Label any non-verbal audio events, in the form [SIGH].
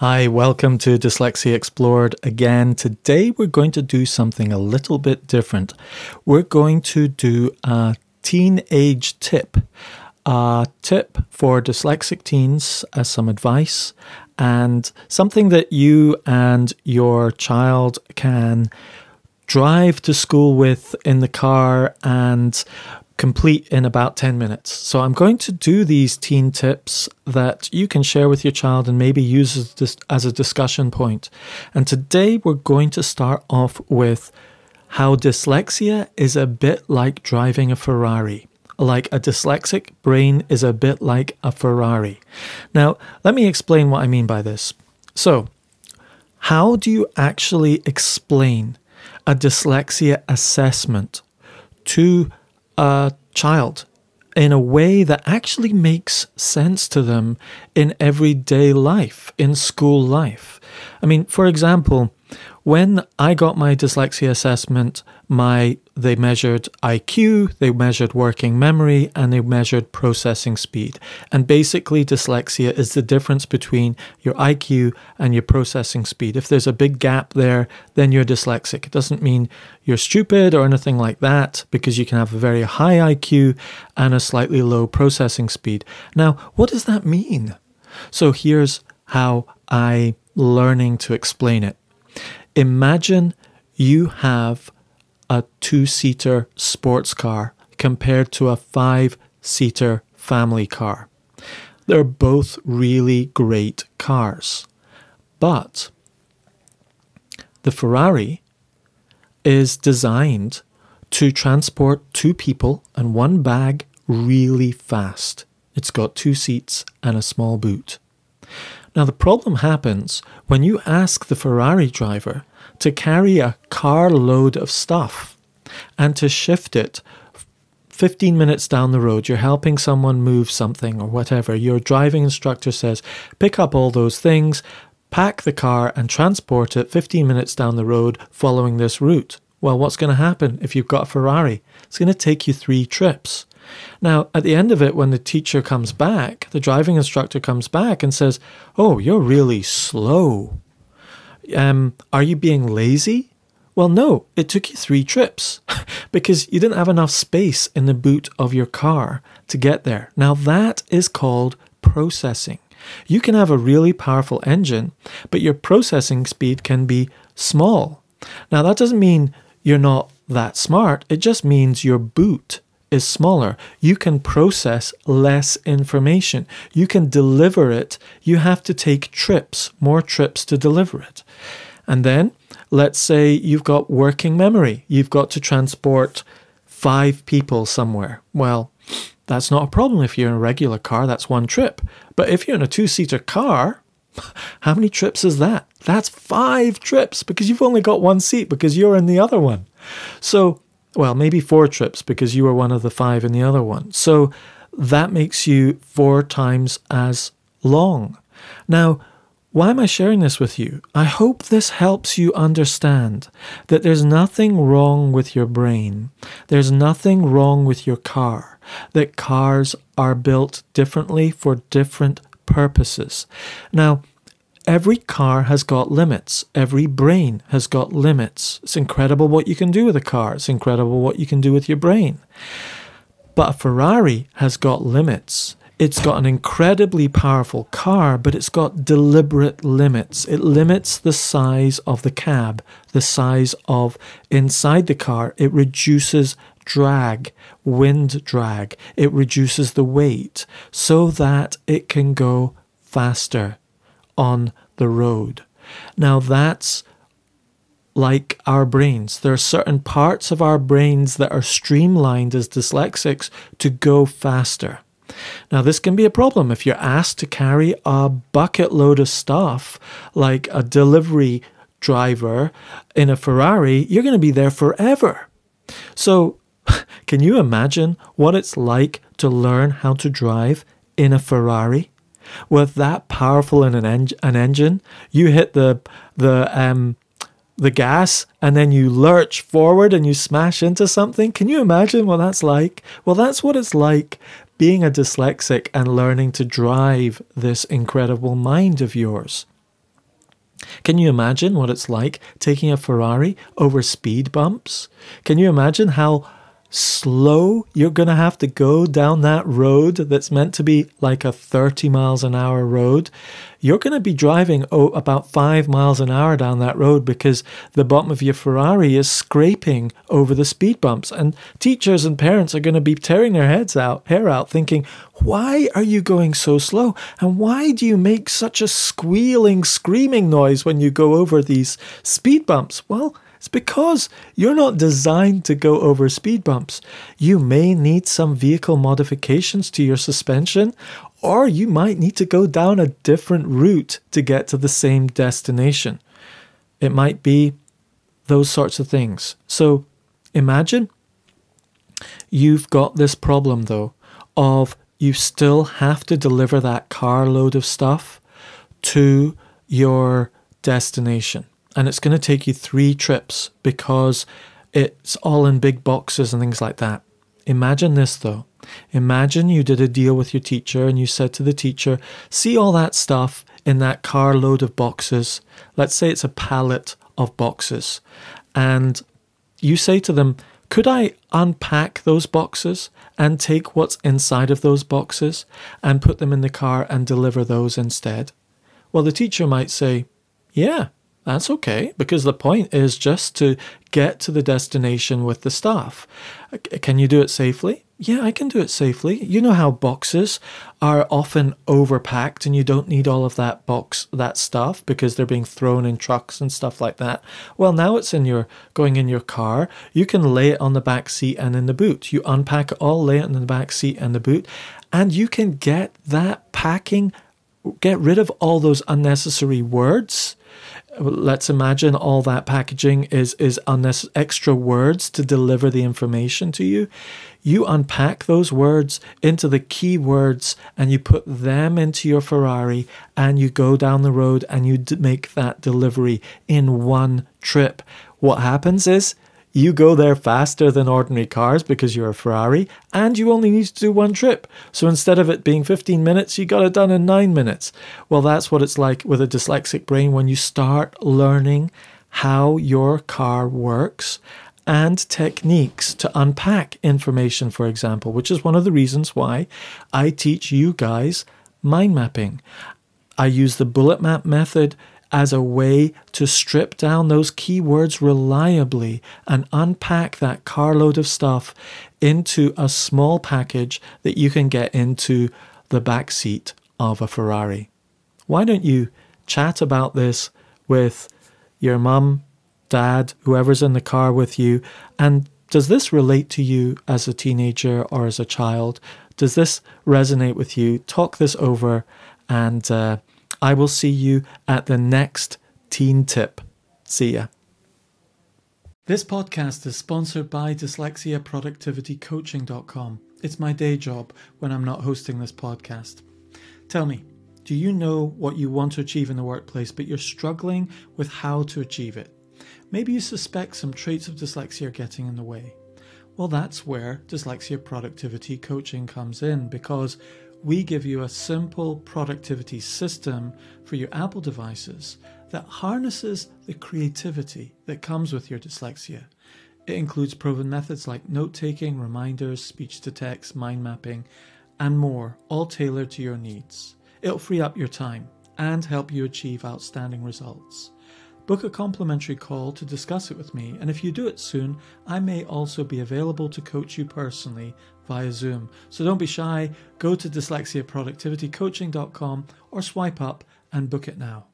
Hi, welcome to Dyslexia Explored again. Today we're going to do something a little bit different. We're going to do a teenage tip, a tip for dyslexic teens as some advice and something that you and your child can drive to school with in the car and complete in about 10 minutes. So I'm going to do these teen tips that you can share with your child and maybe use as, a discussion point. And today we're going to start off with how dyslexia is a bit like driving a Ferrari. Like a dyslexic brain is a bit like a Ferrari. Now, let me explain what I mean by this. So, how do you actually explain a dyslexia assessment to a child in a way that actually makes sense to them in everyday life, in school life. I mean, for example, when I got my dyslexia assessment, my they measured IQ, they measured working memory, and they measured processing speed. And basically, dyslexia is the difference between your IQ and your processing speed. If there's a big gap there, then you're dyslexic. It doesn't mean you're stupid or anything like that, because you can have a very high IQ and a slightly low processing speed. Now, what does that mean? So here's how I learning to explain it. Imagine you have a two seater sports car compared to a five seater family car. They're both really great cars. But the Ferrari is designed to transport two people and one bag really fast. It's got two seats and a small boot. Now, the problem happens when you ask the Ferrari driver to carry a carload of stuff and to shift it 15 minutes down the road, you're helping someone move something or whatever. Your driving instructor says, pick up all those things, pack the car, and transport it 15 minutes down the road following this route. Well, what's going to happen if you've got a Ferrari? It's going to take you three trips. Now, at the end of it, when the teacher comes back, the driving instructor comes back and says, Oh, you're really slow um, are you being lazy? Well, no, it took you three trips [LAUGHS] because you didn't have enough space in the boot of your car to get there. Now, that is called processing. You can have a really powerful engine, but your processing speed can be small. Now, that doesn't mean you're not that smart, it just means your boot is smaller. You can process less information. You can deliver it. You have to take trips, more trips to deliver it. And then let's say you've got working memory. You've got to transport five people somewhere. Well, that's not a problem if you're in a regular car, that's one trip. But if you're in a two seater car, [LAUGHS] how many trips is that? That's five trips because you've only got one seat because you're in the other one. So well, maybe four trips because you were one of the five in the other one. So that makes you four times as long. Now, why am I sharing this with you? I hope this helps you understand that there's nothing wrong with your brain. There's nothing wrong with your car. That cars are built differently for different purposes. Now, Every car has got limits. Every brain has got limits. It's incredible what you can do with a car. It's incredible what you can do with your brain. But a Ferrari has got limits. It's got an incredibly powerful car, but it's got deliberate limits. It limits the size of the cab, the size of inside the car. It reduces drag, wind drag. It reduces the weight so that it can go faster on the road. Now, that's like our brains. There are certain parts of our brains that are streamlined as dyslexics to go faster. Now, this can be a problem if you're asked to carry a bucket load of stuff, like a delivery driver in a Ferrari, you're going to be there forever. So, [LAUGHS] can you imagine what it's like to learn how to drive in a Ferrari? With that powerful in an, en- an engine, you hit the the um the gas and then you lurch forward and you smash into something. Can you imagine what that's like? Well, that's what it's like being a dyslexic and learning to drive this incredible mind of yours. Can you imagine what it's like taking a Ferrari over speed bumps? Can you imagine how slow you're going to have to go down that road that's meant to be like a 30 miles an hour road. You're going to be driving oh, about five miles an hour down that road because the bottom of your Ferrari is scraping over the speed bumps. And teachers and parents are going to be tearing their heads out, hair out, thinking, why are you going so slow? And why do you make such a squealing, screaming noise when you go over these speed bumps? Well, it's because you're not designed to go over speed bumps. You may need some vehicle modifications to your suspension, or you might need to go down a different route to get to the same destination. It might be those sorts of things. So imagine you've got this problem though of you still have to deliver that carload of stuff to your destination and it's going to take you three trips because it's all in big boxes and things like that. Imagine this though. Imagine you did a deal with your teacher and you said to the teacher, See all that stuff in that car load of boxes. Let's say it's a pallet of boxes. And you say to them, Could I unpack those boxes and take what's inside of those boxes and put them in the car and deliver those instead? Well, the teacher might say, Yeah, that's okay, because the point is just to get to the destination with the stuff. Can you do it safely? Yeah, I can do it safely. You know how boxes are often overpacked and you don't need all of that box that stuff because they're being thrown in trucks and stuff like that. Well, now it's in your going in your car. You can lay it on the back seat and in the boot. You unpack it all, lay it in the back seat and the boot, and you can get that packing get rid of all those unnecessary words let's imagine all that packaging is is unnecessary extra words to deliver the information to you. You unpack those words into the keywords and you put them into your ferrari and you go down the road and you make that delivery in one trip. What happens is you go there faster than ordinary cars because you're a Ferrari and you only need to do one trip. So instead of it being 15 minutes, you got it done in nine minutes. Well, that's what it's like with a dyslexic brain when you start learning how your car works and techniques to unpack information, for example, which is one of the reasons why I teach you guys mind mapping. I use the bullet map method as a way to strip down those keywords reliably and unpack that carload of stuff into a small package that you can get into the back seat of a Ferrari. Why don't you chat about this with your mum, dad, whoever's in the car with you, and does this relate to you as a teenager or as a child? Does this resonate with you? Talk this over and uh, I will see you at the next Teen Tip. See ya. This podcast is sponsored by dyslexiaproductivitycoaching.com. It's my day job when I'm not hosting this podcast. Tell me, do you know what you want to achieve in the workplace, but you're struggling with how to achieve it? Maybe you suspect some traits of dyslexia are getting in the way. Well, that's where dyslexia productivity coaching comes in because we give you a simple productivity system for your Apple devices that harnesses the creativity that comes with your dyslexia. It includes proven methods like note taking, reminders, speech to text, mind mapping, and more, all tailored to your needs. It'll free up your time and help you achieve outstanding results. Book a complimentary call to discuss it with me, and if you do it soon, I may also be available to coach you personally via Zoom. So don't be shy, go to dyslexiaproductivitycoaching.com or swipe up and book it now.